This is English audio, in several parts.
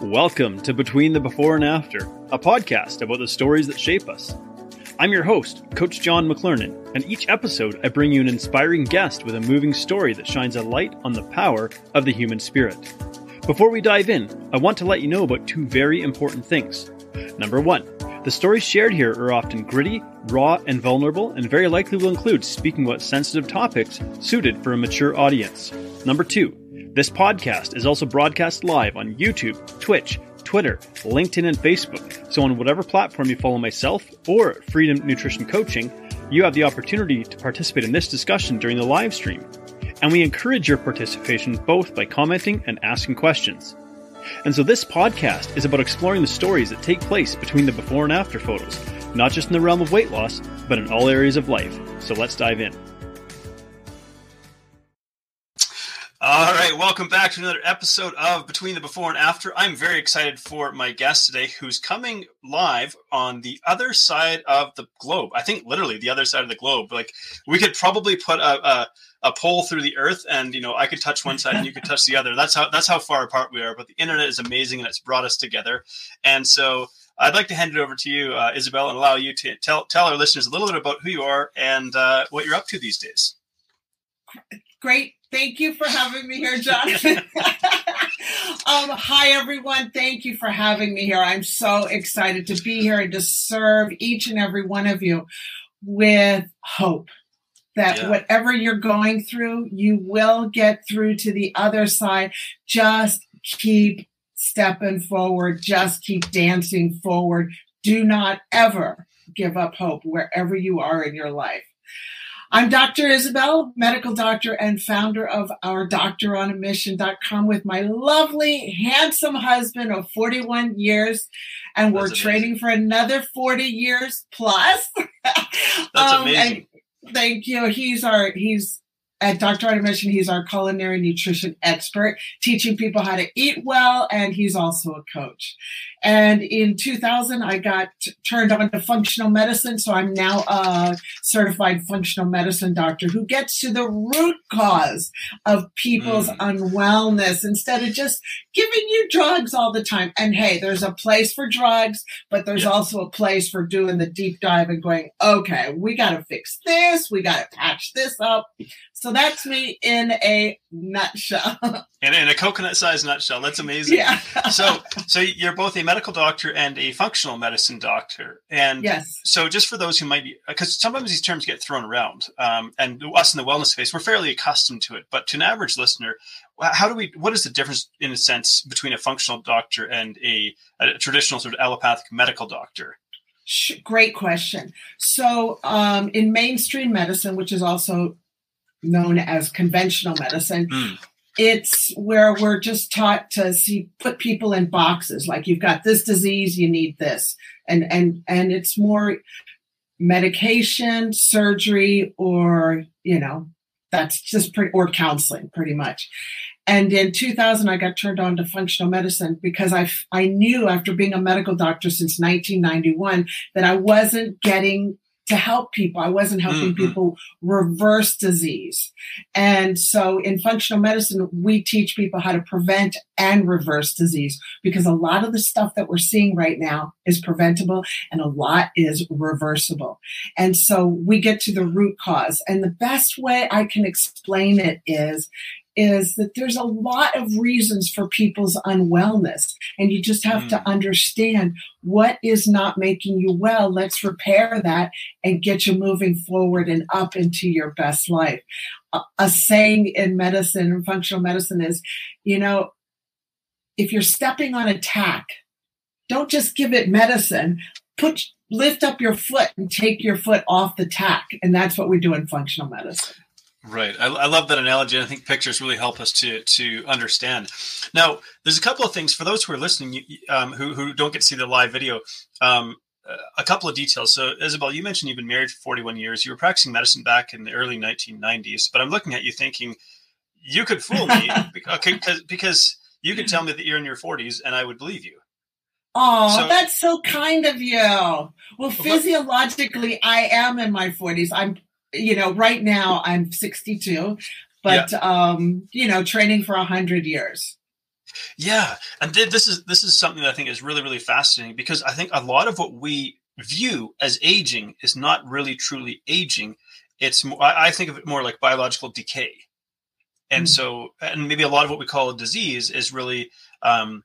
Welcome to Between the Before and After, a podcast about the stories that shape us. I'm your host, Coach John McClernand, and each episode I bring you an inspiring guest with a moving story that shines a light on the power of the human spirit. Before we dive in, I want to let you know about two very important things. Number one, the stories shared here are often gritty, raw, and vulnerable, and very likely will include speaking about sensitive topics suited for a mature audience. Number two, this podcast is also broadcast live on YouTube, Twitch, Twitter, LinkedIn, and Facebook. So, on whatever platform you follow myself or Freedom Nutrition Coaching, you have the opportunity to participate in this discussion during the live stream. And we encourage your participation both by commenting and asking questions. And so, this podcast is about exploring the stories that take place between the before and after photos, not just in the realm of weight loss, but in all areas of life. So, let's dive in. All right, welcome back to another episode of Between the Before and After. I'm very excited for my guest today, who's coming live on the other side of the globe. I think literally the other side of the globe. Like we could probably put a, a, a pole through the earth, and you know I could touch one side and you could touch the other. That's how that's how far apart we are. But the internet is amazing, and it's brought us together. And so I'd like to hand it over to you, uh, Isabel, and allow you to tell tell our listeners a little bit about who you are and uh, what you're up to these days. Great Thank you for having me here, Jonathan. um, hi, everyone. Thank you for having me here. I'm so excited to be here and to serve each and every one of you with hope that yeah. whatever you're going through, you will get through to the other side. Just keep stepping forward, just keep dancing forward. Do not ever give up hope wherever you are in your life. I'm Dr. Isabel, medical doctor and founder of our doctoronamission.com with my lovely, handsome husband of 41 years. And we're training for another 40 years plus. That's um, amazing. Thank you. He's our, he's at Dr. On a Mission, he's our culinary nutrition expert, teaching people how to eat well, and he's also a coach. And in 2000, I got turned on to functional medicine, so I'm now a certified functional medicine doctor who gets to the root cause of people's mm. unwellness instead of just giving you drugs all the time. And hey, there's a place for drugs, but there's yeah. also a place for doing the deep dive and going, okay, we got to fix this, we got to patch this up. So that's me in a nutshell. in, in a coconut-sized nutshell. That's amazing. Yeah. so, so you're both a medical doctor and a functional medicine doctor, and yes. So, just for those who might be, because sometimes these terms get thrown around, um, and us in the wellness space, we're fairly accustomed to it. But to an average listener, how do we? What is the difference, in a sense, between a functional doctor and a, a traditional sort of allopathic medical doctor? Great question. So, um, in mainstream medicine, which is also known as conventional medicine. Mm. It's where we're just taught to see put people in boxes like you've got this disease, you need this. And and and it's more medication, surgery, or you know, that's just pretty or counseling pretty much. And in 2000, I got turned on to functional medicine because I, I knew after being a medical doctor since 1991 that I wasn't getting to help people. I wasn't helping mm-hmm. people reverse disease. And so in functional medicine, we teach people how to prevent and reverse disease because a lot of the stuff that we're seeing right now is preventable and a lot is reversible. And so we get to the root cause. And the best way I can explain it is is that there's a lot of reasons for people's unwellness. And you just have mm. to understand what is not making you well. Let's repair that and get you moving forward and up into your best life. A, a saying in medicine and functional medicine is, you know, if you're stepping on a tack, don't just give it medicine. Put lift up your foot and take your foot off the tack. And that's what we do in functional medicine. Right. I, I, love that analogy. I think pictures really help us to to understand. Now, there's a couple of things for those who are listening um, who, who don't get to see the live video. Um, a couple of details. So, Isabel, you mentioned you've been married for 41 years. You were practicing medicine back in the early 1990s, but I'm looking at you thinking you could fool me because, because you could tell me that you're in your 40s and I would believe you. Oh, so, that's so kind of you. Well, physiologically, I am in my 40s. I'm you know, right now I'm 62, but yeah. um, you know, training for a hundred years. Yeah, and th- this is this is something that I think is really really fascinating because I think a lot of what we view as aging is not really truly aging. It's more, I think of it more like biological decay, and mm. so and maybe a lot of what we call a disease is really um,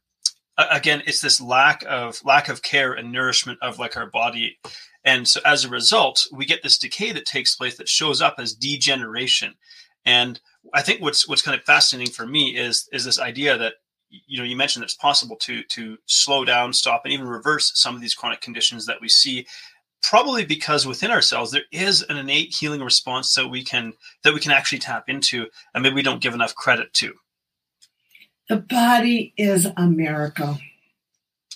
again it's this lack of lack of care and nourishment of like our body and so as a result we get this decay that takes place that shows up as degeneration and i think what's what's kind of fascinating for me is is this idea that you know you mentioned that it's possible to to slow down stop and even reverse some of these chronic conditions that we see probably because within ourselves there is an innate healing response that we can that we can actually tap into and maybe we don't give enough credit to the body is a miracle.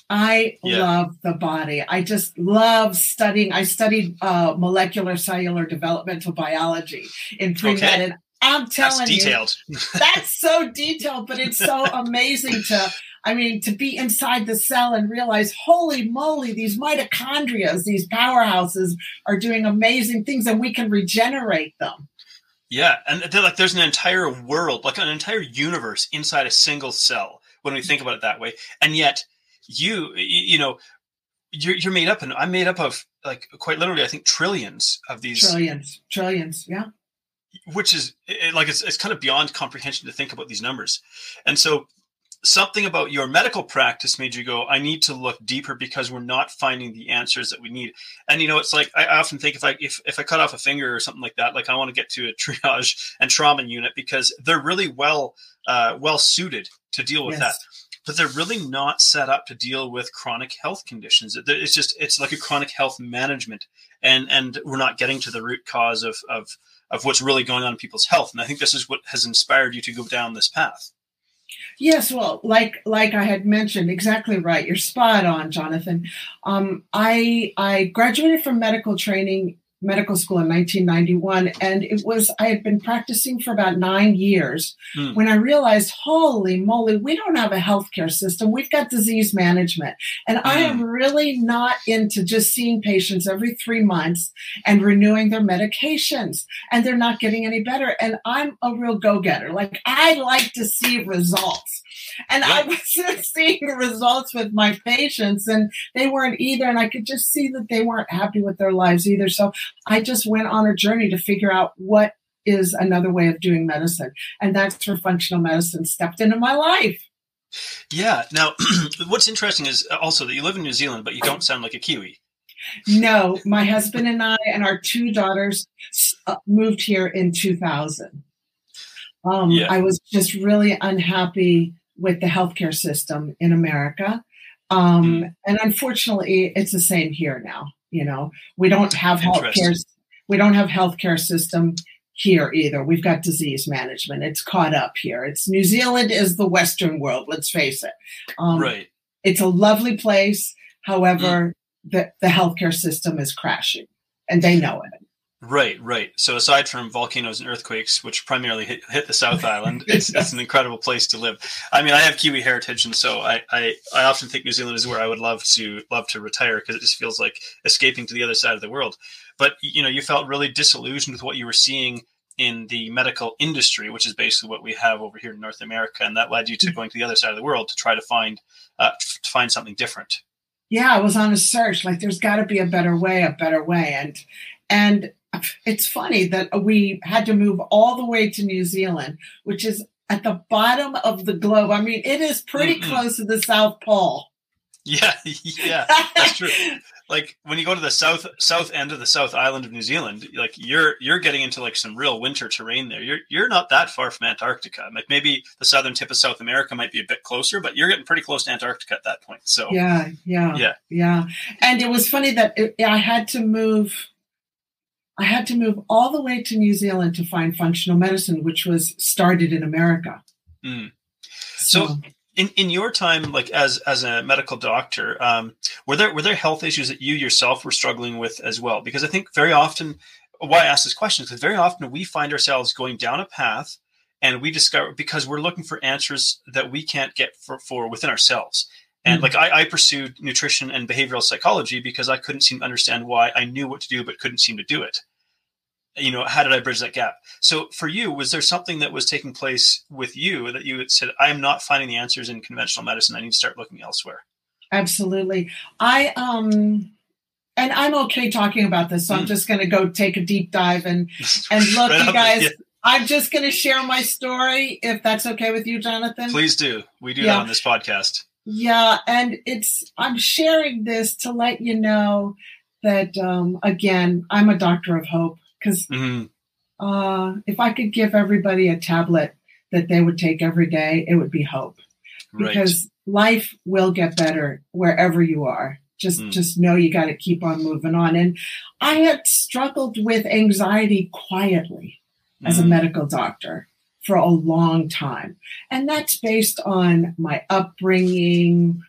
I yeah. love the body. I just love studying. I studied uh, molecular cellular developmental biology in pre med. Okay. I'm telling that's detailed. you, that's so detailed, but it's so amazing to, I mean, to be inside the cell and realize, holy moly, these mitochondria, these powerhouses are doing amazing things and we can regenerate them. Yeah, and like there's an entire world, like an entire universe inside a single cell when we think about it that way. And yet, you, you know, you're you're made up, and I'm made up of like quite literally, I think trillions of these trillions, trillions, yeah. Which is it, like it's it's kind of beyond comprehension to think about these numbers, and so something about your medical practice made you go, I need to look deeper because we're not finding the answers that we need. And you know, it's like I often think if I if, if I cut off a finger or something like that, like I want to get to a triage and trauma unit because they're really well uh, well suited to deal with yes. that. But they're really not set up to deal with chronic health conditions. It's just it's like a chronic health management, and and we're not getting to the root cause of of of what's really going on in people's health. And I think this is what has inspired you to go down this path. Yes, well, like like I had mentioned, exactly right. You're spot on, Jonathan. Um, I I graduated from medical training medical school in 1991 and it was i had been practicing for about nine years mm. when i realized holy moly we don't have a healthcare system we've got disease management and mm. i am hmm. really not into just seeing patients every three months and renewing their medications and they're not getting any better and i'm a real go-getter like i like to see results and I was seeing the results with my patients, and they weren't either. And I could just see that they weren't happy with their lives either. So I just went on a journey to figure out what is another way of doing medicine. And that's where functional medicine stepped into my life. Yeah. Now, what's interesting is also that you live in New Zealand, but you don't sound like a Kiwi. No, my husband and I and our two daughters uh, moved here in 2000. Um, yeah. I was just really unhappy with the healthcare system in America. Um, mm. And unfortunately, it's the same here now. You know, we don't have healthcare. We don't have healthcare system here either. We've got disease management. It's caught up here. It's New Zealand is the Western world. Let's face it. Um, right. It's a lovely place. However, mm. the, the healthcare system is crashing, and they know it. Right, right. So aside from volcanoes and earthquakes, which primarily hit, hit the South Island, it's, it's an incredible place to live. I mean, I have Kiwi heritage, and so I, I, I often think New Zealand is where I would love to love to retire because it just feels like escaping to the other side of the world. But you know, you felt really disillusioned with what you were seeing in the medical industry, which is basically what we have over here in North America, and that led you to mm. going to the other side of the world to try to find uh, to find something different. Yeah, I was on a search. Like, there's got to be a better way, a better way, and and it's funny that we had to move all the way to New Zealand, which is at the bottom of the globe. I mean, it is pretty mm close to the South Pole. Yeah, yeah, that's true. like when you go to the south south end of the South Island of New Zealand, like you're you're getting into like some real winter terrain there. You're you're not that far from Antarctica. Like maybe the southern tip of South America might be a bit closer, but you're getting pretty close to Antarctica at that point. So yeah, yeah, yeah, yeah. And it was funny that it, I had to move I had to move all the way to New Zealand to find functional medicine, which was started in America. Mm. So, so, in, in your time, like as as a medical doctor, um, were there were there health issues that you yourself were struggling with as well? Because I think very often, why I ask this question is because very often we find ourselves going down a path, and we discover because we're looking for answers that we can't get for, for within ourselves. And mm. like I, I, pursued nutrition and behavioral psychology because I couldn't seem to understand why I knew what to do but couldn't seem to do it. you know, how did I bridge that gap? So for you, was there something that was taking place with you that you had said, I am not finding the answers in conventional medicine. I need to start looking elsewhere. Absolutely. I um and I'm okay talking about this, so mm. I'm just going to go take a deep dive and and look, right you guys. Yeah. I'm just going to share my story if that's okay with you, Jonathan. Please do. We do yeah. that on this podcast. Yeah, and it's I'm sharing this to let you know that um, again, I'm a doctor of hope because mm-hmm. uh, if I could give everybody a tablet that they would take every day, it would be hope. Right. Because life will get better wherever you are just mm. just know you got to keep on moving on and i had struggled with anxiety quietly mm. as a mm. medical doctor for a long time and that's based on my upbringing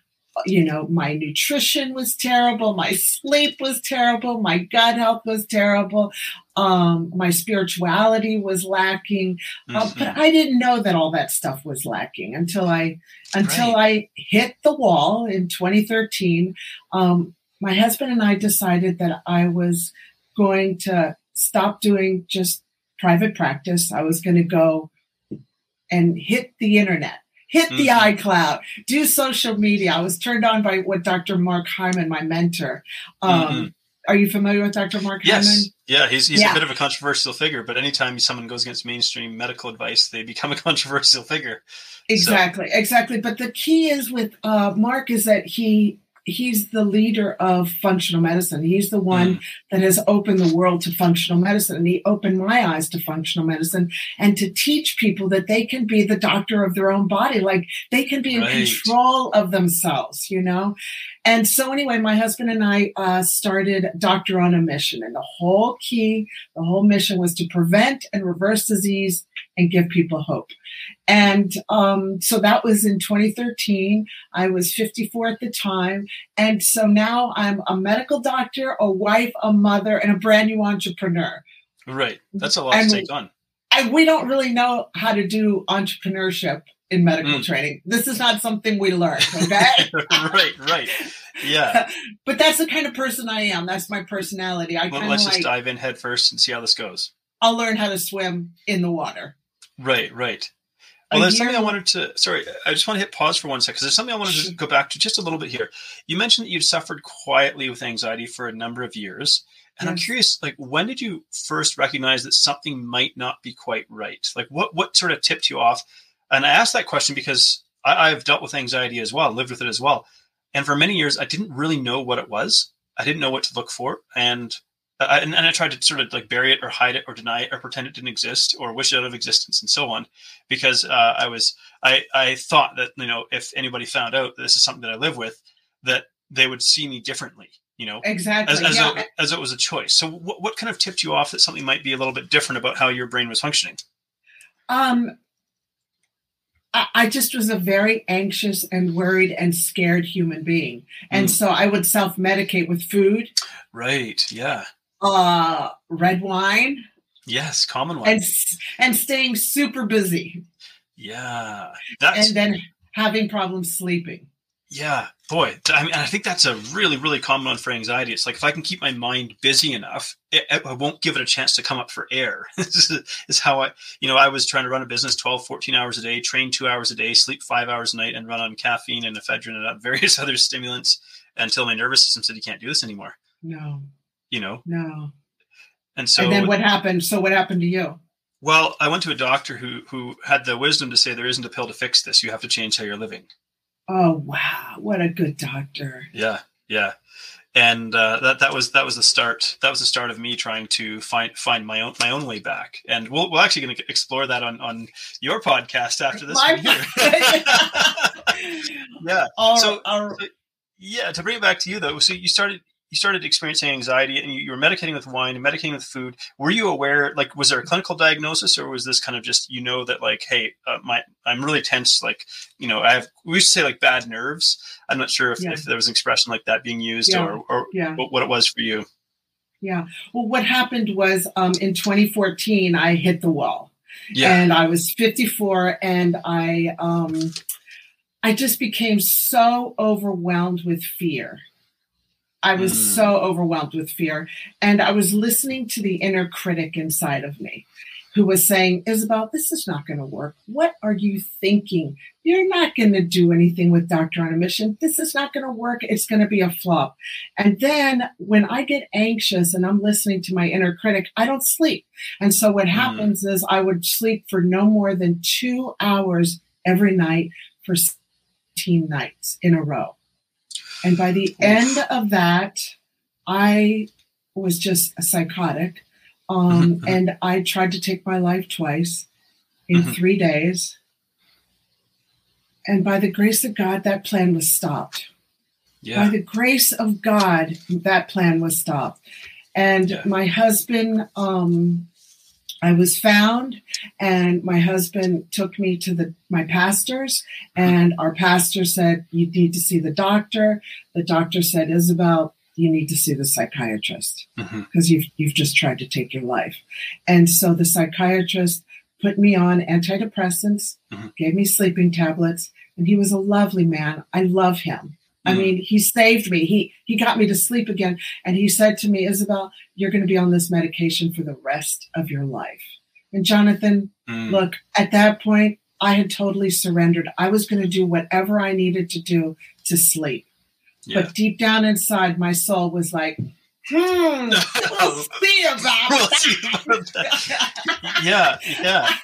you know, my nutrition was terrible, my sleep was terrible, my gut health was terrible, um, my spirituality was lacking. Uh, mm-hmm. but I didn't know that all that stuff was lacking until I until right. I hit the wall in 2013. Um, my husband and I decided that I was going to stop doing just private practice. I was going to go and hit the internet hit the mm-hmm. iCloud, do social media. I was turned on by what Dr. Mark Hyman, my mentor. Um, mm-hmm. Are you familiar with Dr. Mark yes. Hyman? Yeah, he's, he's yeah. a bit of a controversial figure, but anytime someone goes against mainstream medical advice, they become a controversial figure. Exactly, so. exactly. But the key is with uh, Mark is that he he's the leader of functional medicine. He's the one mm. that has opened the world to functional medicine. And he opened my eyes to functional medicine and to teach people that they can be the doctor of their own body. Like they can be right. in control of themselves, you know? And so anyway, my husband and I uh, started Doctor on a Mission. And the whole key, the whole mission was to prevent and reverse disease and give people hope. And um, so that was in 2013. I was 54 at the time. And so now I'm a medical doctor, a wife, a mother, and a brand new entrepreneur. Right. That's a lot and, to take on. And we don't really know how to do entrepreneurship in medical mm. training. This is not something we learn, okay? right, right. Yeah. but that's the kind of person I am. That's my personality. I well, let's like, just dive in head first and see how this goes. I'll learn how to swim in the water. Right, right. Well, there's something I wanted to. Sorry, I just want to hit pause for one second because there's something I wanted to go back to just a little bit here. You mentioned that you've suffered quietly with anxiety for a number of years, and yes. I'm curious, like, when did you first recognize that something might not be quite right? Like, what what sort of tipped you off? And I asked that question because I, I've dealt with anxiety as well, lived with it as well, and for many years I didn't really know what it was. I didn't know what to look for, and I, and, and, I tried to sort of like bury it or hide it or deny it or pretend it didn't exist or wish it out of existence and so on, because uh, I was I I thought that you know if anybody found out this is something that I live with, that they would see me differently, you know, exactly as as, yeah. a, as it was a choice. So what what kind of tipped you off that something might be a little bit different about how your brain was functioning? Um, I just was a very anxious and worried and scared human being. And mm. so I would self medicate with food. Right. Yeah uh, red wine. Yes, common wine. And, and staying super busy. Yeah. That's... And then having problems sleeping. Yeah, boy. I mean, I think that's a really, really common one for anxiety. It's like if I can keep my mind busy enough, it, I won't give it a chance to come up for air. this is how I, you know, I was trying to run a business 12, 14 hours a day, train two hours a day, sleep five hours a night, and run on caffeine and ephedrine and various other stimulants until my nervous system said, you can't do this anymore. No you know? No. And so And then what happened? So what happened to you? Well, I went to a doctor who who had the wisdom to say there isn't a pill to fix this. You have to change how you're living. Oh wow, what a good doctor. Yeah, yeah. And uh, that that was that was the start. That was the start of me trying to find find my own my own way back. And we'll we're actually going to explore that on on your podcast after this my yeah. Our, so, so, yeah, to bring it back to you though, so you started you started experiencing anxiety and you, you were medicating with wine and medicating with food were you aware like was there a clinical diagnosis or was this kind of just you know that like hey uh, my i'm really tense like you know i have we used to say like bad nerves i'm not sure if, yeah. if there was an expression like that being used yeah. or, or yeah. what, what it was for you yeah well what happened was um, in 2014 i hit the wall yeah. and i was 54 and i um, i just became so overwhelmed with fear I was mm. so overwhelmed with fear. And I was listening to the inner critic inside of me who was saying, Isabel, this is not going to work. What are you thinking? You're not going to do anything with Doctor on a Mission. This is not going to work. It's going to be a flop. And then when I get anxious and I'm listening to my inner critic, I don't sleep. And so what mm. happens is I would sleep for no more than two hours every night for 17 nights in a row. And by the end of that, I was just a psychotic. Um, mm-hmm. and I tried to take my life twice in mm-hmm. three days. And by the grace of God, that plan was stopped. Yeah. By the grace of God, that plan was stopped. And yeah. my husband, um, I was found, and my husband took me to the my pastors, and our pastor said, "You need to see the doctor." The doctor said, "Isabel, you need to see the psychiatrist because mm-hmm. you've you've just tried to take your life." And so the psychiatrist put me on antidepressants, mm-hmm. gave me sleeping tablets, and he was a lovely man. I love him. I mm. mean, he saved me. He he got me to sleep again. And he said to me, Isabel, you're going to be on this medication for the rest of your life. And Jonathan, mm. look, at that point, I had totally surrendered. I was going to do whatever I needed to do to sleep. Yeah. But deep down inside, my soul was like, hmm, we'll see about that. yeah, yeah.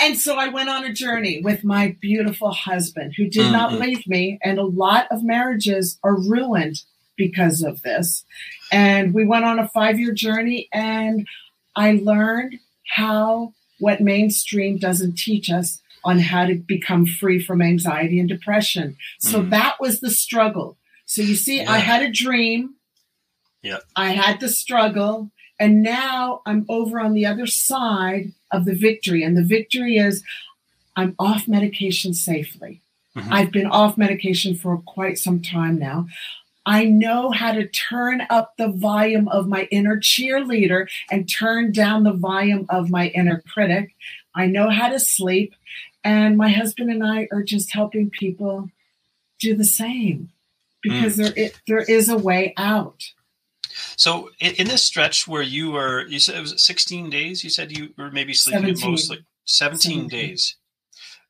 And so I went on a journey with my beautiful husband who did mm-hmm. not leave me. And a lot of marriages are ruined because of this. And we went on a five year journey and I learned how what mainstream doesn't teach us on how to become free from anxiety and depression. So mm. that was the struggle. So you see, yeah. I had a dream. Yeah. I had the struggle. And now I'm over on the other side of the victory. And the victory is I'm off medication safely. Mm-hmm. I've been off medication for quite some time now. I know how to turn up the volume of my inner cheerleader and turn down the volume of my inner critic. I know how to sleep. And my husband and I are just helping people do the same because mm. there, there is a way out. So in, in, this stretch where you were, you said it was 16 days. You said you were maybe sleeping 17. mostly 17, 17. days.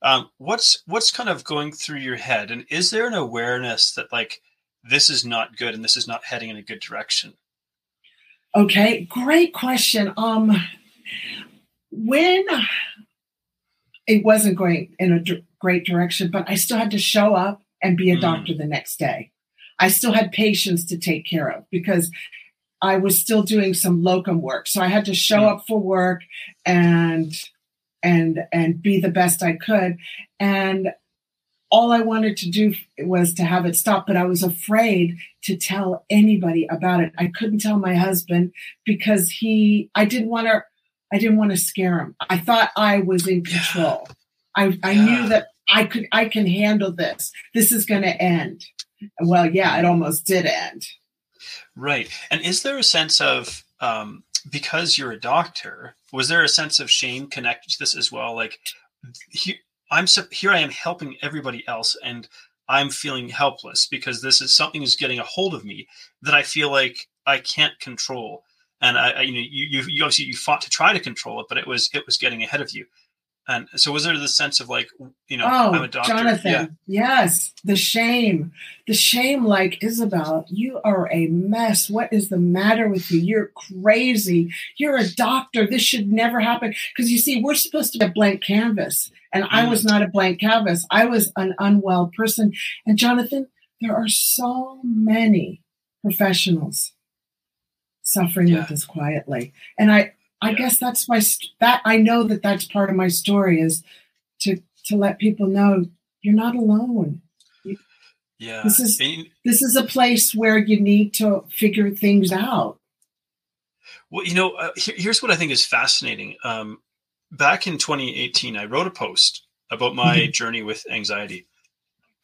Um, what's what's kind of going through your head, and is there an awareness that like this is not good and this is not heading in a good direction? Okay, great question. Um, when it wasn't going in a d- great direction, but I still had to show up and be a mm. doctor the next day. I still had patients to take care of because I was still doing some locum work. So I had to show mm. up for work and and and be the best I could. And all I wanted to do was to have it stop, but I was afraid to tell anybody about it. I couldn't tell my husband because he I didn't want to I didn't want to scare him. I thought I was in control. I, I yeah. knew that I could I can handle this. This is gonna end. Well, yeah, it almost did end. Right. And is there a sense of um, because you're a doctor, was there a sense of shame connected to this as well? Like, I'm here, I am helping everybody else, and I'm feeling helpless because this is something is getting a hold of me that I feel like I can't control. And I, I you know, you, you, you obviously you fought to try to control it, but it was it was getting ahead of you. And so was there the sense of like, you know, oh, I'm a doctor. Jonathan, yeah. yes, the shame, the shame, like Isabel, you are a mess. What is the matter with you? You're crazy. You're a doctor. This should never happen. Because you see, we're supposed to be a blank canvas. And mm. I was not a blank canvas. I was an unwell person. And Jonathan, there are so many professionals suffering yeah. with this quietly. And I, I yeah. guess that's my that I know that that's part of my story is to to let people know you're not alone. Yeah. This is this is a place where you need to figure things out. Well, you know, uh, here, here's what I think is fascinating. Um, back in 2018, I wrote a post about my mm-hmm. journey with anxiety.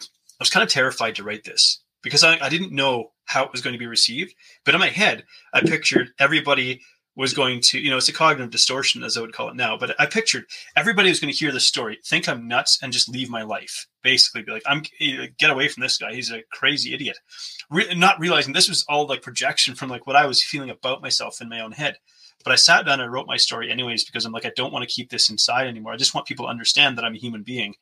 I was kind of terrified to write this because I, I didn't know how it was going to be received. But in my head, I pictured everybody was going to, you know, it's a cognitive distortion, as I would call it now. But I pictured everybody was going to hear this story, think I'm nuts, and just leave my life. Basically, be like, "I'm eh, get away from this guy. He's a crazy idiot." Re- not realizing this was all like projection from like what I was feeling about myself in my own head. But I sat down and wrote my story anyways because I'm like, I don't want to keep this inside anymore. I just want people to understand that I'm a human being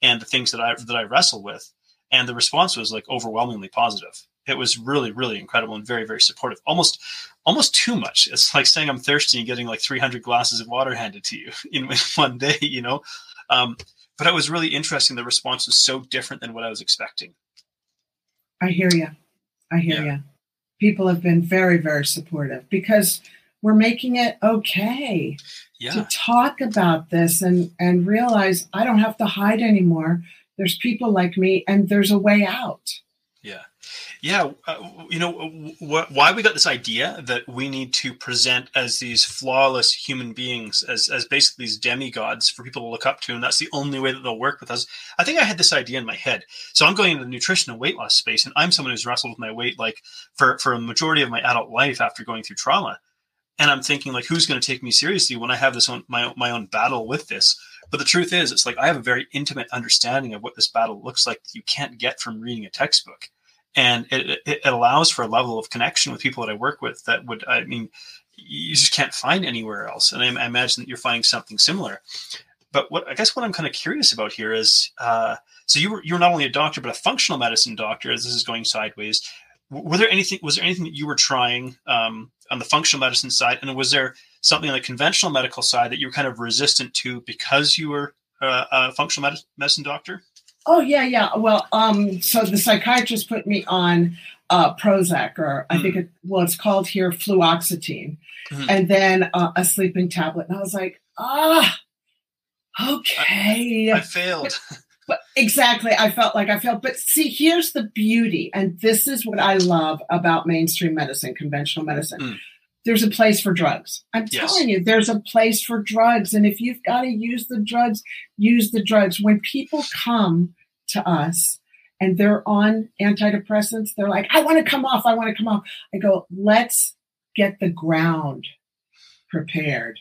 and the things that I that I wrestle with. And the response was like overwhelmingly positive it was really really incredible and very very supportive. Almost almost too much. It's like saying i'm thirsty and getting like 300 glasses of water handed to you in one day you know? Um, but it was really interesting. The response was so different than what i was expecting. I hear you i hear yeah. you people have been very very supportive because we're making it okay yeah. to talk about this and and realize i don't have to hide anymore. There's people like me and there's a way out. Yeah yeah, uh, you know wh- why we got this idea that we need to present as these flawless human beings, as as basically these demigods for people to look up to, and that's the only way that they'll work with us. I think I had this idea in my head. So I'm going into the nutrition and weight loss space, and I'm someone who's wrestled with my weight like for for a majority of my adult life after going through trauma, and I'm thinking like, who's going to take me seriously when I have this own my my own battle with this? But the truth is, it's like I have a very intimate understanding of what this battle looks like that you can't get from reading a textbook and it, it, allows for a level of connection with people that I work with that would I mean you just can't find anywhere else. And I, I imagine that you're finding something similar. But what I guess what I'm kind of curious about here is uh, so you were you're not only a doctor but a functional medicine doctor as this is going sideways. Were there anything was there anything that you were trying um, on the functional medicine side, and was there something on the conventional medical side that you were kind of resistant to because you were uh, a functional medicine doctor? Oh yeah, yeah. Well, um, so the psychiatrist put me on uh, Prozac, or I mm think it well, it's called here fluoxetine, mm-hmm. and then uh, a sleeping tablet. And I was like, ah, okay, I, I failed. But, but exactly, I felt like I failed. But see, here's the beauty, and this is what I love about mainstream medicine, conventional medicine. Mm there's a place for drugs. I'm yes. telling you, there's a place for drugs. And if you've got to use the drugs, use the drugs. When people come to us and they're on antidepressants, they're like, I want to come off. I want to come off. I go, let's get the ground prepared.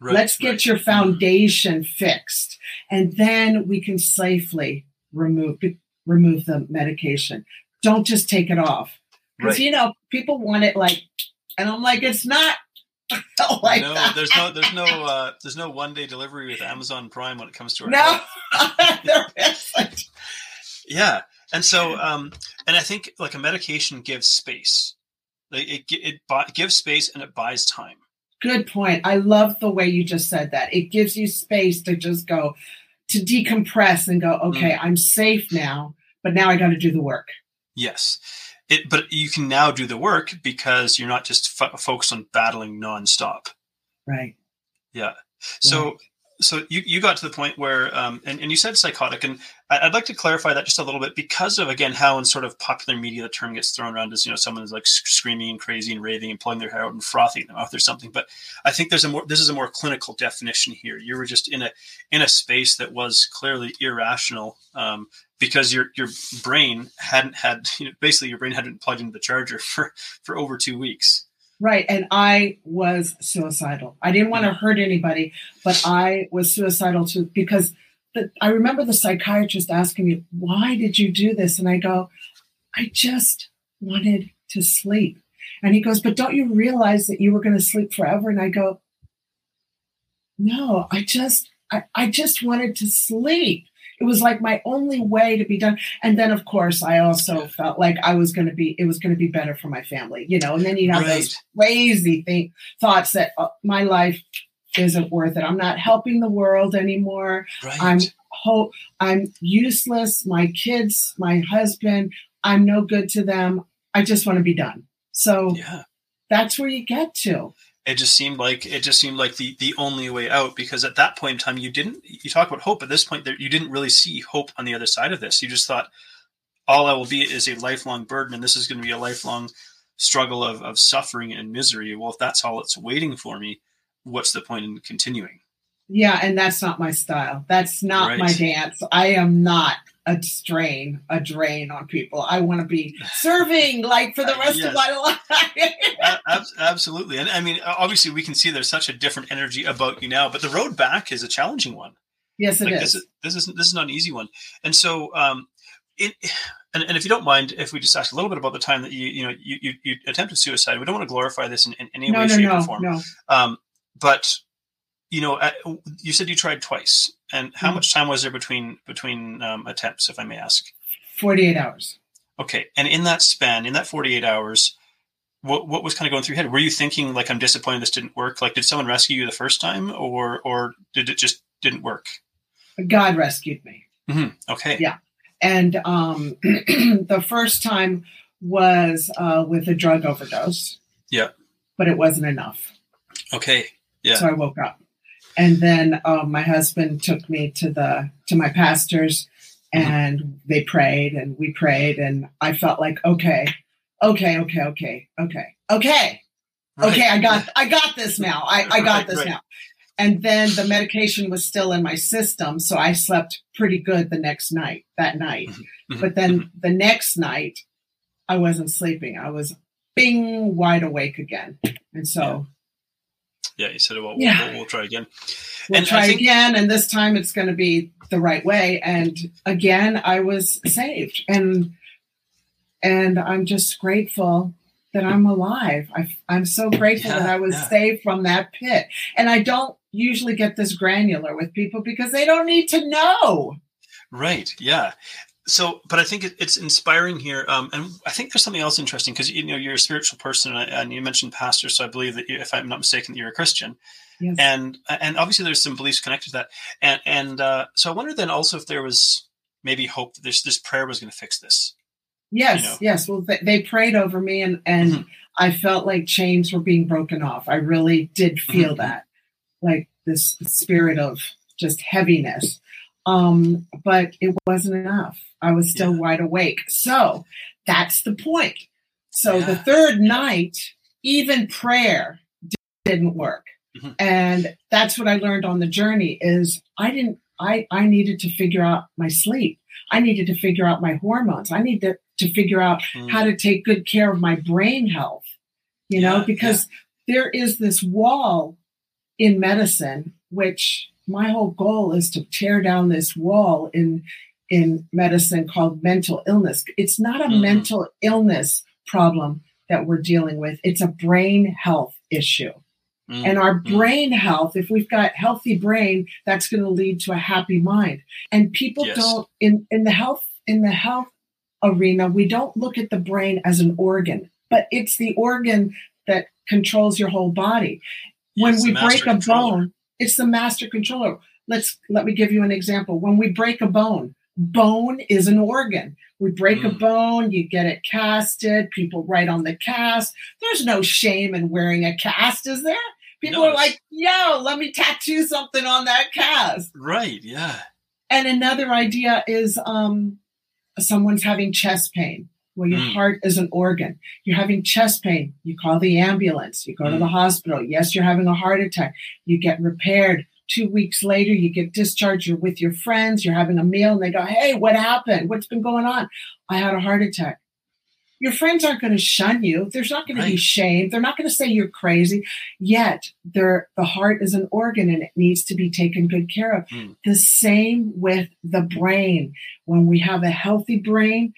Right, let's get right. your mm-hmm. foundation fixed. And then we can safely remove remove the medication. Don't just take it off. Because right. you know, people want it like and I'm like, it's not like no, that. there's no, there's no, uh, there's no one day delivery with Amazon Prime when it comes to our no, there isn't. Yeah, and so, um, and I think like a medication gives space. Like it, it, it gives space and it buys time. Good point. I love the way you just said that. It gives you space to just go to decompress and go, okay, mm. I'm safe now, but now I got to do the work. Yes. It, but you can now do the work because you're not just fo- focused on battling nonstop. Right. Yeah. So, so you, you got to the point where, um, and, and you said psychotic, and I'd like to clarify that just a little bit because of again how in sort of popular media the term gets thrown around as you know someone is like screaming and crazy and raving and pulling their hair out and frothing their mouth or something. But I think there's a more this is a more clinical definition here. You were just in a in a space that was clearly irrational um, because your your brain hadn't had you know, basically your brain hadn't plugged into the charger for for over two weeks. Right, and I was suicidal. I didn't want to mm. hurt anybody, but I was suicidal too because the, I remember the psychiatrist asking me, "Why did you do this?" And I go, "I just wanted to sleep." And he goes, "But don't you realize that you were going to sleep forever?" And I go, "No, I just I, I just wanted to sleep." It was like my only way to be done. And then, of course, I also felt like I was going to be, it was going to be better for my family, you know. And then you have right. those crazy thing, thoughts that uh, my life isn't worth it. I'm not helping the world anymore. Right. I'm ho- I'm useless. My kids, my husband, I'm no good to them. I just want to be done. So yeah. that's where you get to it just seemed like it just seemed like the the only way out because at that point in time you didn't you talk about hope at this point there you didn't really see hope on the other side of this you just thought all i will be is a lifelong burden and this is going to be a lifelong struggle of, of suffering and misery well if that's all it's waiting for me what's the point in continuing Yeah, and that's not my style. That's not Right. my dance. I am not a strain, a drain on people. I want to be serving like for the rest Yes. of my life. Ab- absolutely, and I mean, obviously, we can see there's such a different energy about you now, but the road back is a challenging one. yes, it like is. this is this is this is not an easy one and so um it and, and if you don't mind if we just ask a little bit about the time that you you know you you, you attempted suicide we don't want to glorify this in, in any no, way no, shape no, or form no. um but you know you said you tried twice and how Mhm. much time was there between between um, attempts if i may ask 48 hours. okay and in that span in that 48 hours what, what was kind of going through your head were you thinking like i'm disappointed this didn't work like did someone rescue you the first time or or did it just didn't work God rescued me. hmm okay Yeah. And um, the first time was uh, with a drug overdose. Yeah. But it wasn't enough. okay Yeah. So I woke up. And then um, my husband took me to the to my pastors Mm-hmm. and they prayed and we prayed and I felt like okay, okay, okay, okay, okay, okay, Right. okay, I got I got this now. I, I got Right, this right. now. And then the medication was still in my system, so I slept pretty good the next night, that night. Mhm, But then the next night I wasn't sleeping. I was bing wide awake again. And so Yeah, you said, well, Yeah. we'll, we'll try again. we'll And try think- again and this time it's going to be the right way and again i was saved and and i'm just grateful that i'm alive I, i'm so grateful Yeah, that i was yeah. saved from that pit and i don't usually get this granular with people because they don't need to know Right. Yeah. So, but I think it, it's inspiring here. Um, and I think there's something else interesting because, you know, you're a spiritual person and, and you mentioned pastor. So I believe that you, if I'm not mistaken, that you're a Christian yes and, and obviously there's some beliefs connected to that. And, and, uh, so I wonder then also if there was maybe hope that this, this prayer was going to fix this. yes you know. yes well they, they prayed over me and and Mhm. i felt like chains were being broken off i really did feel Mhm. that like this spirit of just heaviness um but it wasn't enough. I was still Yeah. wide awake. So that's the point. So the third night even prayer didn't work. Mhm. and that's what i learned on the journey is i didn't i i needed to figure out my sleep. I needed to figure out my hormones. I needed to figure out Mm. how to take good care of my brain health you know Yeah, because there is this wall in medicine which my whole goal is to tear down this wall in in medicine called mental illness it's not a Mhm. mental illness problem that we're dealing with it's a brain health issue Mm. and our Mm. brain health if we've got healthy brain that's going to lead to a happy mind and people Yes. don't in in the health in the health arena we don't look at the brain as an organ but it's the organ that controls your whole body when It's we break a controller. bone it's the master controller let's let me give you an example when we break a bone bone is an organ we break a Mm. bone you get it casted people write on the cast there's no shame in wearing a cast is there people No, are like yo let me tattoo something on that cast Right. Yeah. and another idea is um, someone's having chest pain. Well, your Mm. heart is an organ. You're having chest pain. You call the ambulance. You go to Mm. the hospital. Yes, you're having a heart attack. You get repaired. Two weeks later, you get discharged. You're with your friends. You're having a meal, and they go, Hey, what happened? What's been going on? I had a heart attack. Your friends aren't going to shun you. There's not going to be shame. They're not going to say you're crazy. Yet, the heart is an organ and it needs to be taken good care of. Mm. The same with the brain. When we have a healthy brain,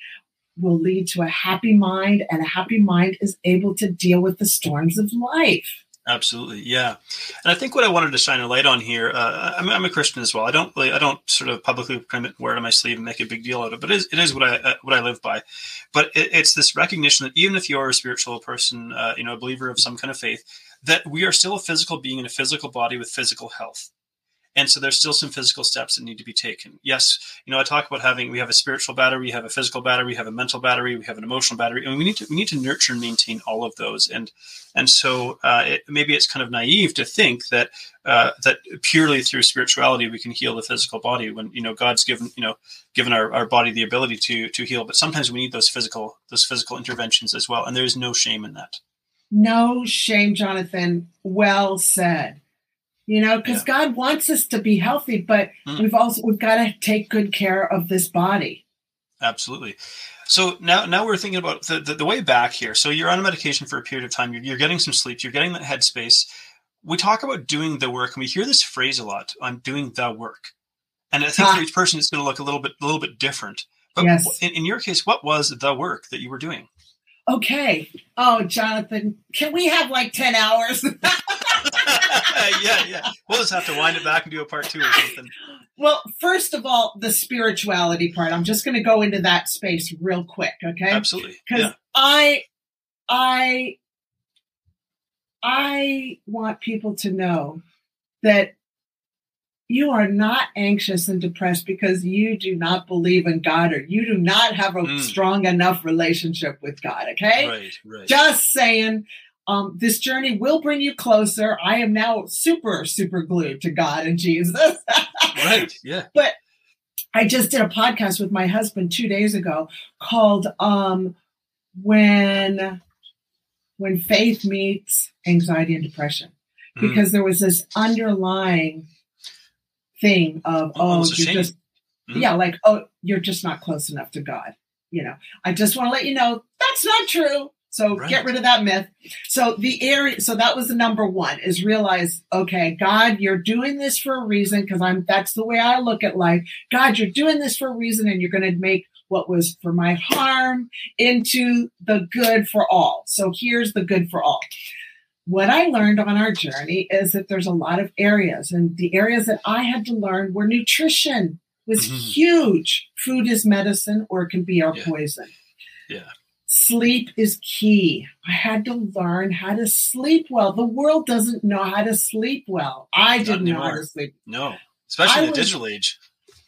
will lead to a happy mind, and a happy mind is able to deal with the storms of life. Absolutely, yeah. And I think what I wanted to shine a light on here, uh, I'm, I'm a Christian as well. I don't, really, I don't sort of publicly proclaim it, wear it on my sleeve, and make a big deal out of it. But it is, it is what I, uh, what I live by. But it, it's this recognition that even if you're a spiritual person, uh, you know, a believer of some kind of faith, that we are still a physical being in a physical body with physical health. And so there's still some physical steps that need to be taken. Yes, you know, I talk about having we have a spiritual battery, we have a physical battery, we have a mental battery, we have an emotional battery, and we need to we need to nurture and maintain all of those. And and so uh, it, maybe it's kind of naive to think that uh, that purely through spirituality we can heal the physical body when you know God's given you know given our, our body the ability to to heal. But sometimes we need those physical those physical interventions as well, and there is no shame in that. No shame, Jonathan. Well said. You know, because Yeah. God wants us to be healthy, but Mm. we've also we've got to take good care of this body. Absolutely. So now, now we're thinking about the, the, the way back here. So you're on a medication for a period of time. You're, you're getting some sleep. You're getting that headspace. We talk about doing the work, and we hear this phrase a lot. I'm doing the work, and I think Ah. for each person, it's going to look a little bit, a little bit different. But Yes. in, in your case, what was the work that you were doing? Okay. Oh, Jonathan, can we have like 10 hours? yeah, yeah. We'll just have to wind it back and do a part two or something. well, first of all, the spirituality part. I'm just going to go into that space real quick, okay? Absolutely. Because Yeah. I, I, I want people to know that you are not anxious and depressed because you do not believe in God or you do not have a Mm. strong enough relationship with God, okay? Right, right. Just saying, um, this journey will bring you closer. I am now super, super glued to God and Jesus. right. Yeah. But I just did a podcast with my husband two days ago called um, "When When Faith Meets Anxiety and Depression," Mm. because there was this underlying thing of oh, a you're just Mhm. yeah, like oh, you're just not close enough to God. You know, I just want to let you know that's not true. So Right. get rid of that myth. So the area, so that was the number one is realize, okay, God, you're doing this for a reason because I'm, that's the way I look at life. God, you're doing this for a reason and you're going to make what was for my harm into the good for all. So here's the good for all. What I learned on our journey is that there's a lot of areas and the areas that I had to learn were nutrition was Mhm. huge. Food is medicine or it can be our Yeah. poison. Yeah. Sleep is key. I had to learn how to sleep well. The world doesn't know how to sleep well. I Not didn't know how to sleep. No. Especially I in the was- digital age.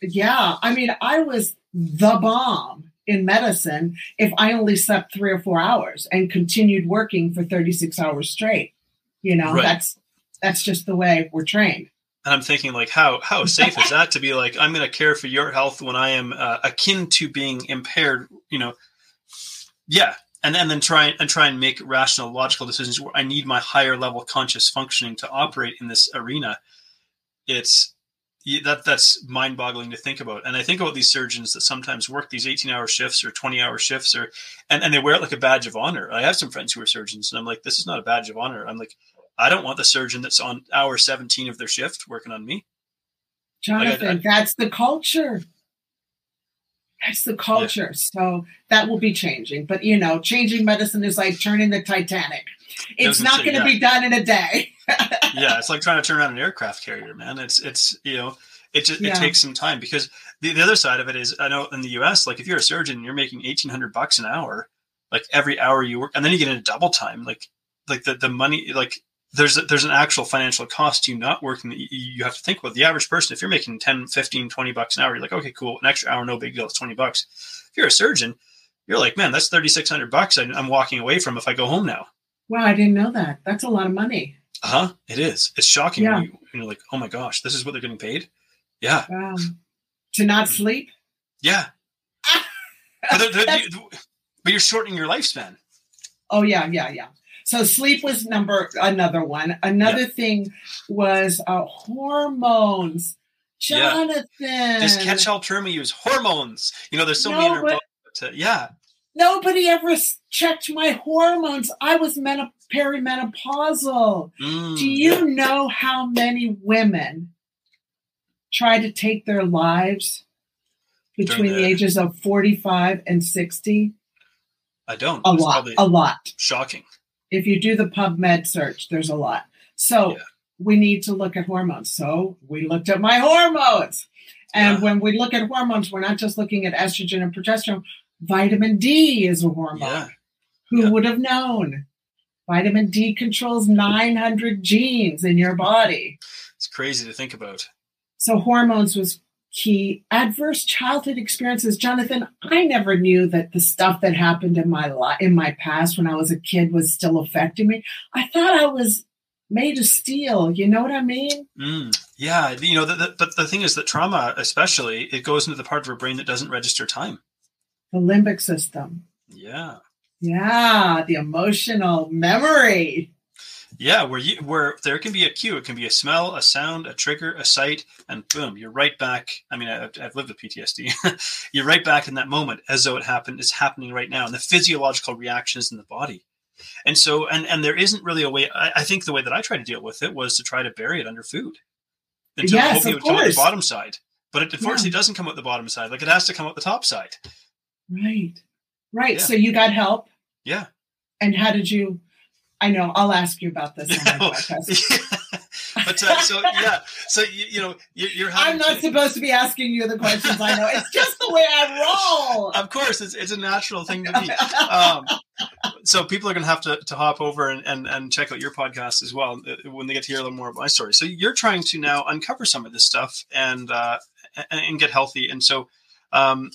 Yeah. I mean, I was the bomb in medicine if I only slept three or four hours and continued working for 36 hours straight. You know, Right. that's that's just the way we're trained. And I'm thinking, like, how how safe is that to be like, I'm going to care for your health when I am uh, akin to being impaired? You know, yeah, and and then try and try and make rational, logical decisions where I need my higher level conscious functioning to operate in this arena. It's that that's mind boggling to think about. And I think about these surgeons that sometimes work these 18 hour shifts or 20 hour shifts, or and and they wear it like a badge of honor. I have some friends who are surgeons, and I'm like, this is not a badge of honor. I'm like. I don't want the surgeon that's on hour 17 of their shift working on me. Jonathan, that's the culture. That's the culture. So that will be changing. But you know, changing medicine is like turning the Titanic. It's Doesn't going to yeah. be done in a day. yeah, it's like trying to turn around an aircraft carrier, man. It's it's you know, it just Yeah. it takes some time because the, the other side of it is I know in the US, like if you're a surgeon, you're making eighteen hundred bucks an hour, like every hour you work, and then you get into double time, like like the the money like. There's a, there's an actual financial cost to you not working that you, you have to think about. The average person, if you're making 10, 15, 20 bucks an hour, you're like, okay, cool. An extra hour, no big deal. It's 20 bucks. If you're a surgeon, you're like, man, that's 3,600 bucks I'm walking away from if I go home now. wow, I didn't know that. That's a lot of money. Uh huh. It is. It's shocking. Yeah. When you, you're like, oh my gosh, this is what they're getting paid. Yeah. Wow. To not sleep? Yeah. But, they're- they're- you- but you're shortening your lifespan. Oh yeah, yeah, yeah. So sleep was number another one. Another thing was uh, hormones. Yeah. Jonathan, This catch-all term we use, hormones. You know, there's so No, many but- But, uh, yeah. nobody ever checked my hormones. I was meno- perimenopausal. Mm, Do you know how many women try to take their lives between the ages of 45 and 60? I don't. A lot, a lot. shocking. If you do the PubMed search, there's a lot. So Yeah. we need to look at hormones. So we looked at my hormones. And Yeah. when we look at hormones, we're not just looking at estrogen and progesterone. Vitamin D is a hormone. Yeah. Who would have known? Vitamin D controls 900 genes in your body. It's crazy to think about. So hormones was key. Adverse childhood experiences, Jonathan. I never knew that the stuff that happened in my life, in my past when I was a kid, was still affecting me. I thought I was made of steel. You know what I mean? Mm, yeah. You know, the, the, but the thing is that trauma, especially, it goes into the part of our brain that doesn't register time. The limbic system. Yeah. Yeah, the emotional memory. Yeah, where you where there can be a cue, it can be a smell, a sound, a trigger, a sight, and boom, you're right back. I mean, I've, I've lived with PTSD. you're right back in that moment as though it happened. It's happening right now, and the physiological reactions in the body. And so, and and there isn't really a way. I, I think the way that I tried to deal with it was to try to bury it under food until Yes, it of would come out the bottom side. But it unfortunately doesn't come out the bottom side. Like it has to come out the top side. Right. Right. Yeah. So you got help. Yeah. And how did you? I know. I'll ask you about this on my podcast. but uh, so yeah, so you, you know you're, you're having I'm not to- supposed to be asking you the questions. I know. It's just the way I roll. Of course, it's, it's a natural thing to be. Um, so people are going to have to, to hop over and, and, and check out your podcast as well uh, when they get to hear a little more of my story. So you're trying to now uncover some of this stuff and uh, and, and get healthy. And so, um,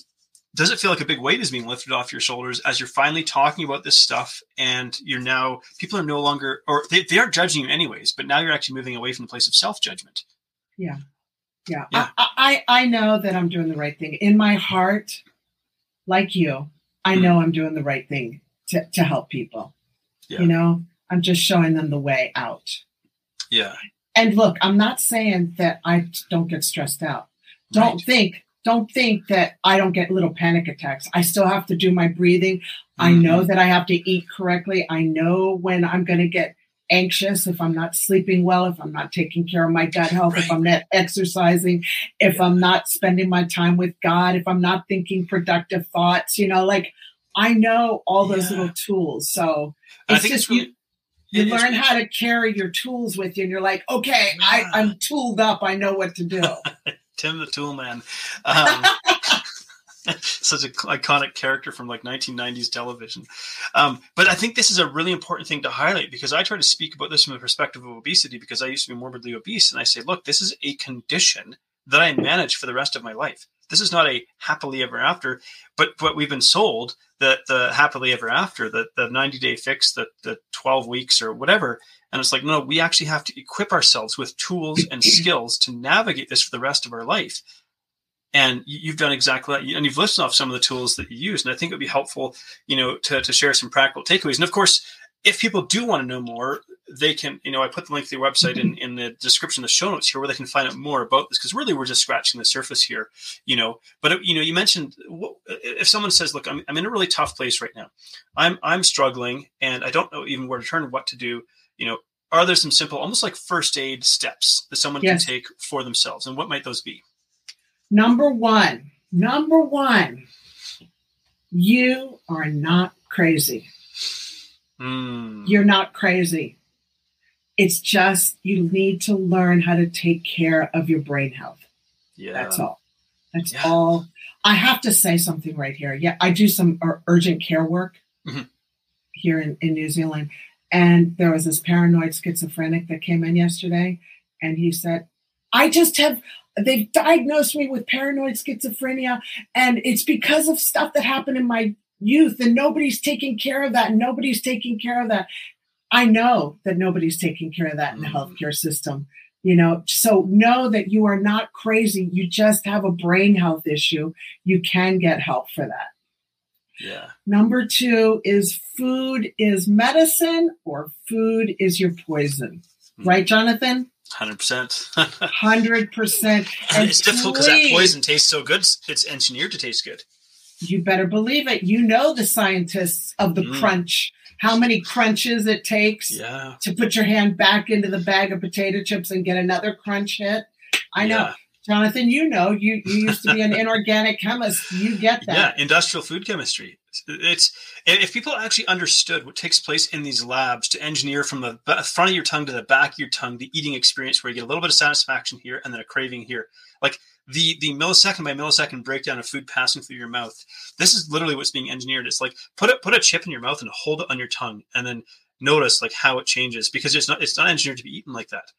does it feel like a big weight is being lifted off your shoulders as you're finally talking about this stuff? And you're now people are no longer, or they, they aren't judging you anyways, but now you're actually moving away from the place of self judgment. Yeah. Yeah. I, I I know that I'm doing the right thing in my heart, like you. I Hmm. know I'm doing the right thing to to help people. Yeah. You know, I'm just showing them the way out. Yeah. And look, I'm not saying that I don't get stressed out. Don't Right. think don't think that I don't get little panic attacks. I still have to do my breathing. I Mhm. know that I have to eat correctly. I know when I'm going to get anxious if I'm not sleeping well, if I'm not taking care of my gut health, if I'm not exercising, if I'm not spending my time with God, if I'm not thinking productive thoughts, you know, like I know all those Yeah. little tools. So it's just it's really, you, you learn how to carry your tools with you and you're like, okay, I, I'm tooled up. I know what to do. Tim the Tool Man. Um, such an iconic character from like 1990s television. Um, but I think this is a really important thing to highlight because I try to speak about this from the perspective of obesity because I used to be morbidly obese. And I say, look, this is a condition that I manage for the rest of my life. This is not a happily ever after, but what we've been sold that the happily ever after, the, the 90 day fix, the, the 12 weeks or whatever. And it's like, no, we actually have to equip ourselves with tools and skills to navigate this for the rest of our life. And you- you've done exactly that. And you've listed off some of the tools that you use. And I think it would be helpful, you know, to, to share some practical takeaways. And of course, if people do want to know more, they can, you know, I put the link to your website in, mm-hmm. in the description of the show notes here where they can find out more about this. Cause really we're just scratching the surface here, you know, but uh, you know, you mentioned what, if someone says, look, I'm, I'm in a really tough place right now. I'm, I'm struggling and I don't know even where to turn, what to do, you know, are there some simple, almost like first aid steps that someone Yes. can take for themselves? And what might those be? Number one, number one, you are not crazy. Mm, You're not crazy. It's just you need to learn how to take care of your brain health. yeah. That's all. That's Yeah. all. I have to say something right here. Yeah, I do some urgent care work Mhm. here in, in New Zealand. And there was this paranoid schizophrenic that came in yesterday. And he said, I just have, they've diagnosed me with paranoid schizophrenia. And it's because of stuff that happened in my youth. And nobody's taking care of that. Nobody's taking care of that. I know that nobody's taking care of that in the Mhm. healthcare system you know so know that you are not crazy you just have a brain health issue you can get help for that Yeah. number two is food is medicine or food is your poison Mhm. right jonathan Hundred percent. 100% and It's difficult because that poison tastes so good. It's engineered to taste good. You better believe it you know the scientists of the Mm. crunch how many crunches it takes Yeah. to put your hand back into the bag of potato chips and get another crunch hit i know Yeah. Jonathan, you know, you, you used to be an inorganic chemist. You get that. Yeah. Industrial food chemistry. It's if people actually understood what takes place in these labs to engineer from the front of your tongue to the back of your tongue, the eating experience where you get a little bit of satisfaction here and then a craving here, like the the millisecond by millisecond breakdown of food passing through your mouth. This is literally what's being engineered. It's like put a put a chip in your mouth and hold it on your tongue, and then notice like how it changes because it's not it's not engineered to be eaten like that.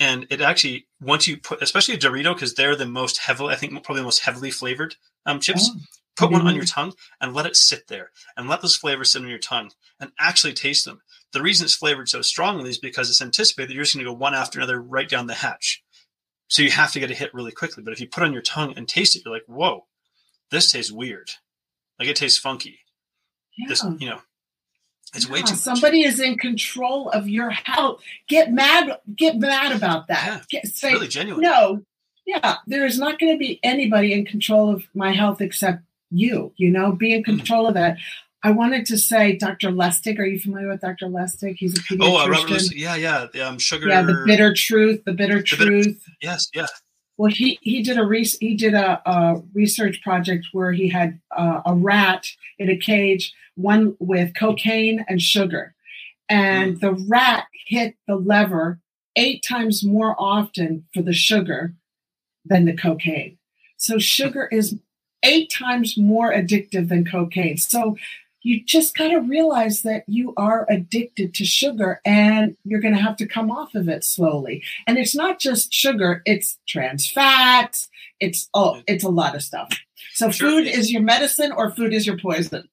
And it actually once you put especially a Dorito because they're the most heavily I think probably the most heavily flavored um, chips. Oh, Put one on your tongue and let it sit there and let those flavors sit on your tongue and actually taste them. The reason it's flavored so strongly is because it's anticipated that you're just going to go one after another right down the hatch. So you have to get a hit really quickly. But if you put on your tongue and taste it, you're like, whoa, this tastes weird. Like it tastes funky. yeah. This, you know. It's yeah, way too much. Somebody is in control of your health. Get mad. Get mad about that. Yeah, get, say, really genuine. No, yeah, there is not going to be anybody in control of my health except you. You know, be in mm. control mm. of that. I wanted to say Dr. Lustig. Are you familiar with Dr. Lustig? He's a pediatrician. Oh, uh, Robert Lustig. Yeah, yeah. Um, sugar. Yeah, the bitter truth. The bitter the truth. Bitter, yes, yeah. Well, he he did a re- he did a, a, research project where he had uh, a rat in a cage, one with cocaine and sugar, and mm. the rat hit the lever eight times more often for the sugar than the cocaine. So sugar is eight times more addictive than cocaine. So you just got to realize that you are addicted to sugar and you're going to have to come off of it slowly. And it's not just sugar, it's trans fats, it's oh, it's a lot of stuff. So sure. food is your medicine or food is your poison.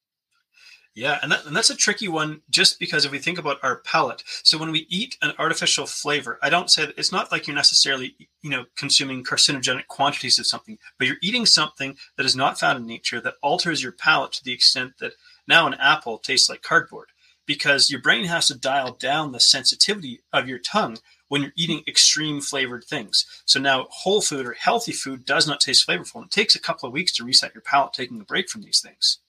Yeah, and, that, and that's a tricky one just because if we think about our palate. So when we eat an artificial flavor, I don't say that it's not like you're necessarily, you know, consuming carcinogenic quantities of something, but you're eating something that is not found in nature that alters your palate to the extent that now an apple tastes like cardboard because your brain has to dial down the sensitivity of your tongue when you're eating extreme flavored things. So now whole food or healthy food does not taste flavorful. And it takes a couple of weeks to reset your palate taking a break from these things.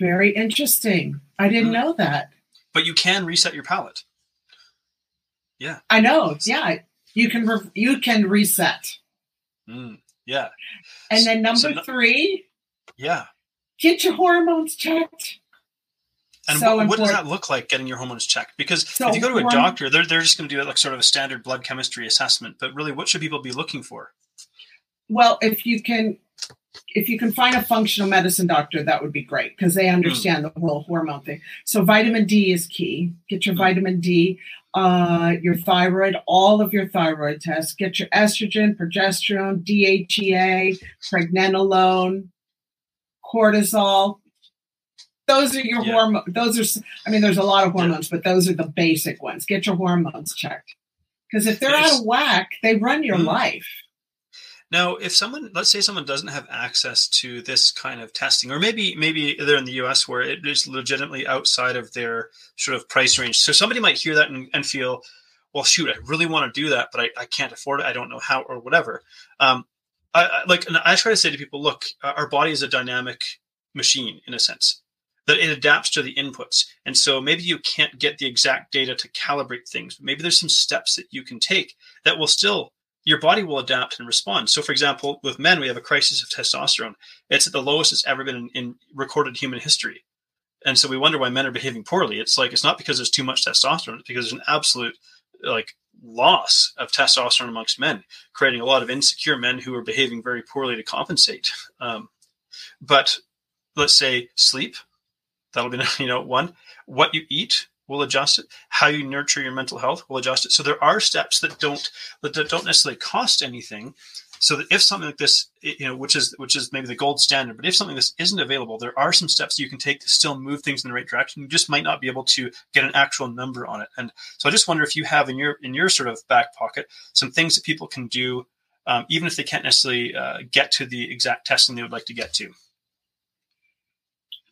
Very interesting. I didn't mm. know that. But you can reset your palate. Yeah. I know. Yeah. You can re- you can reset. Mm. Yeah. And then number so, three. Yeah. Get your hormones checked. And so what, what does that look like getting your hormones checked? Because so if you go to a doctor, they're, they're just going to do like sort of a standard blood chemistry assessment. But really, what should people be looking for? Well, if you can if you can find a functional medicine doctor, that would be great because they understand mm. the whole hormone thing. So vitamin D is key. Get your mm. vitamin D, uh, your thyroid, all of your thyroid tests. Get your estrogen, progesterone, DHEA, pregnenolone, cortisol. Those are your yeah. hormones. Those are, I mean, there's a lot of hormones, yeah. but those are the basic ones. Get your hormones checked. Because if they're out of whack, they run your mm. life. Now, if someone, let's say someone doesn't have access to this kind of testing, or maybe maybe they're in the US where it is legitimately outside of their sort of price range. So somebody might hear that and, and feel, well, shoot, I really want to do that, but I, I can't afford it. I don't know how or whatever. Um, I, I like, I try to say to people, look, uh, our body is a dynamic machine in a sense that it adapts to the inputs. And so maybe you can't get the exact data to calibrate things, but maybe there's some steps that you can take that will still your body will adapt and respond. So, for example, with men, we have a crisis of testosterone. It's at the lowest it's ever been in, in, recorded human history. And so we wonder why men are behaving poorly. It's like, it's not because there's too much testosterone, it's because there's an absolute, like, loss of testosterone amongst men, creating a lot of insecure men who are behaving very poorly to compensate. Um, but let's say sleep, that'll be, you know, one. What you eat, will adjust it. How you nurture your mental health will adjust it. So there are steps that don't that don't necessarily cost anything. So that if something like this, you know, which is which is maybe the gold standard, but if something like this isn't available, there are some steps you can take to still move things in the right direction. You just might not be able to get an actual number on it. And so I just wonder if you have in your in your sort of back pocket some things that people can do, um, even if they can't necessarily uh, get to the exact testing they would like to get to.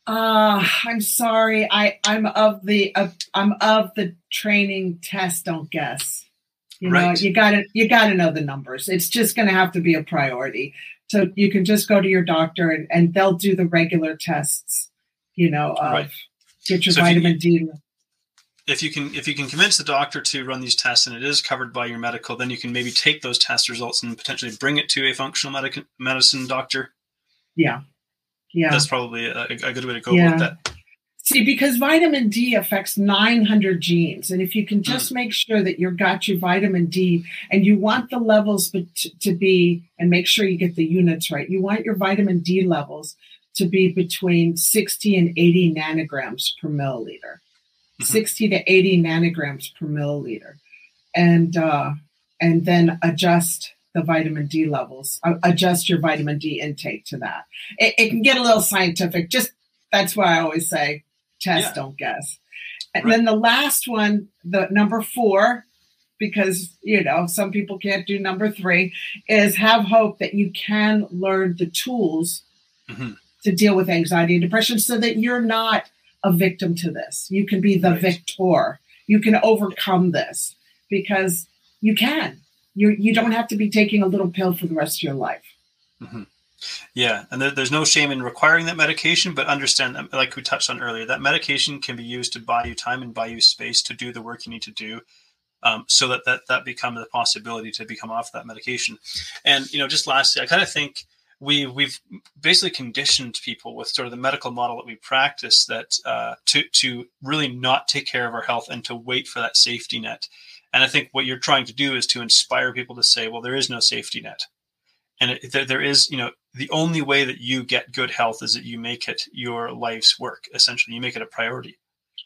Uh, I'm sorry. I I'm of the uh, I'm of the training test. Don't guess. You know, you gotta you gotta know the numbers. It's just gonna have to be a priority. So you can just go to your doctor and, and they'll do the regular tests. You know, of right. get your so vitamin you, D. If you can if you can convince the doctor to run these tests and it is covered by your medical, then you can maybe take those test results and potentially bring it to a functional medic- medicine doctor. Yeah, yeah. That's probably a, a good way to go yeah. with that. See, because vitamin D affects 900 genes. And if you can just mm. make sure that you've got your vitamin D and you want the levels to be, and make sure you get the units right, you want your vitamin D levels to be between 60 and 80 nanograms per milliliter. Mm-hmm. 60 to 80 nanograms per milliliter. And, uh, and then adjust the vitamin D levels, adjust your vitamin D intake to that. It, it can get a little scientific. Just that's why I always say test, yeah. don't guess. And right. then the last one, the number four, because you know some people can't do number three, is have hope that you can learn the tools mm-hmm. to deal with anxiety and depression, so that you're not a victim to this. You can be the right. victor. You can overcome this because you can. You you don't have to be taking a little pill for the rest of your life. Mm-hmm. Yeah, and there, there's no shame in requiring that medication, but understand that, like we touched on earlier, that medication can be used to buy you time and buy you space to do the work you need to do, um, so that that that becomes the possibility to become off that medication. And you know, just lastly, I kind of think we we've basically conditioned people with sort of the medical model that we practice that uh, to to really not take care of our health and to wait for that safety net. And I think what you're trying to do is to inspire people to say, well, there is no safety net and it, there, there is you know the only way that you get good health is that you make it your life's work essentially. You make it a priority.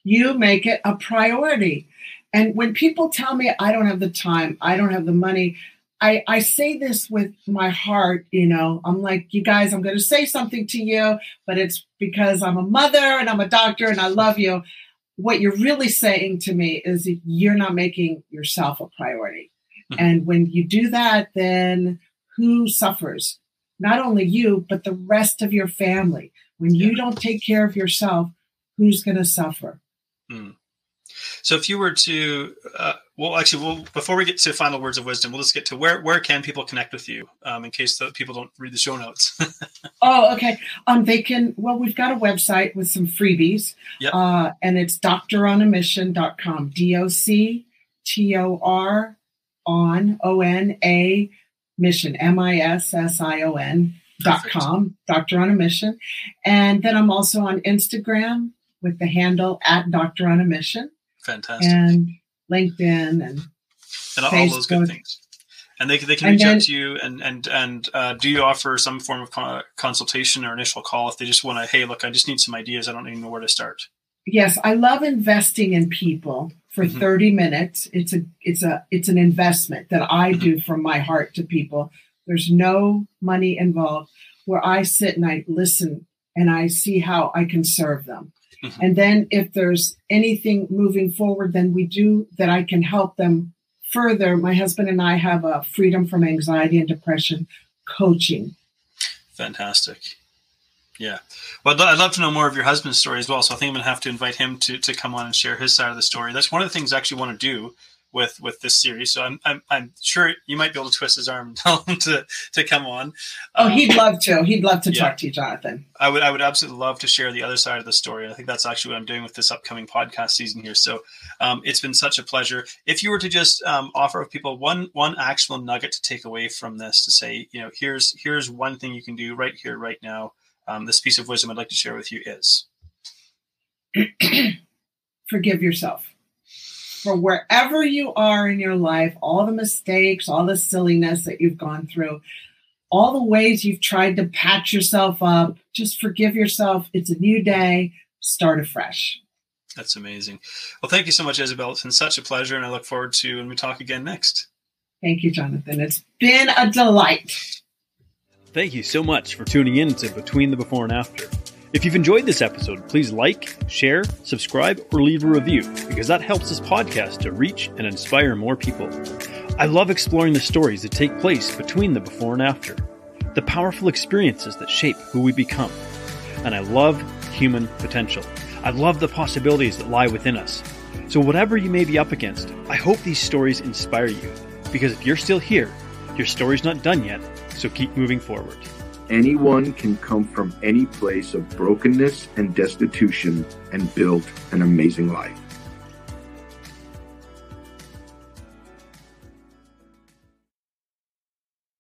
You make it a priority. And when people tell me i don't have the time i don't have the money i i say this with my heart you know. I'm like you guys i'm going to say something to you but it's because i'm a mother and i'm a doctor and i love you. What you're really saying to me is you're not making yourself a priority. Mm-hmm. and when you do that then who suffers? Not only you, but the rest of your family. When you don't take care of yourself, who's going to suffer? Hmm. So, if you were to, uh, well, actually, well, before we get to final words of wisdom, we'll just get to where where can people connect with you, um, in case the people don't read the show notes. oh, okay. Um, they can. Well, we've got a website with some freebies, yep. uh, and it's doctoronamission.com. D o c t o r on o n a mission, M I S S I O N dot com, Doctor on a Mission. And then I'm also on Instagram with the handle at Doctor on a Mission. Fantastic. And LinkedIn and and all those good things. And they, they can reach then, out to you and and and uh, do you offer some form of consultation or initial call if they just want to hey look I just need some ideas I don't even know where to start. Yes, I love investing in people for mm-hmm. 30 minutes. It's a it's a it's an investment that I mm-hmm. do from my heart to people. There's no money involved where I sit and I listen and I see how I can serve them. Mm-hmm. And then if there's anything moving forward, then we do that I can help them further. My husband and I have a freedom from anxiety and depression coaching. Fantastic. Yeah. Well, I'd love to know more of your husband's story as well. So I think I'm going to have to invite him to, to come on and share his side of the story. That's one of the things I actually want to do with with this series. So I'm I'm, I'm sure you might be able to twist his arm and tell him to to come on. Oh, um, he'd love to. He'd love to yeah. talk to you, Jonathan. I would I would absolutely love to share the other side of the story. I think that's actually what I'm doing with this upcoming podcast season here. So um, it's been such a pleasure. If you were to just um, offer people one one actual nugget to take away from this, to say, you know, here's here's one thing you can do right here, right now um, this piece of wisdom I'd like to share with you is forgive yourself for wherever you are in your life, all the mistakes, all the silliness that you've gone through, all the ways you've tried to patch yourself up. Just forgive yourself. It's a new day. Start afresh. That's amazing. Well, thank you so much, Isabel. It's been such a pleasure, and I look forward to when we talk again next. Thank you, Jonathan. It's been a delight. Thank you so much for tuning in to Between the Before and After. If you've enjoyed this episode, please like, share, subscribe, or leave a review because that helps this podcast to reach and inspire more people. I love exploring the stories that take place between the before and after, the powerful experiences that shape who we become. And I love human potential. I love the possibilities that lie within us. So, whatever you may be up against, I hope these stories inspire you because if you're still here, your story's not done yet, so keep moving forward. Anyone can come from any place of brokenness and destitution and build an amazing life.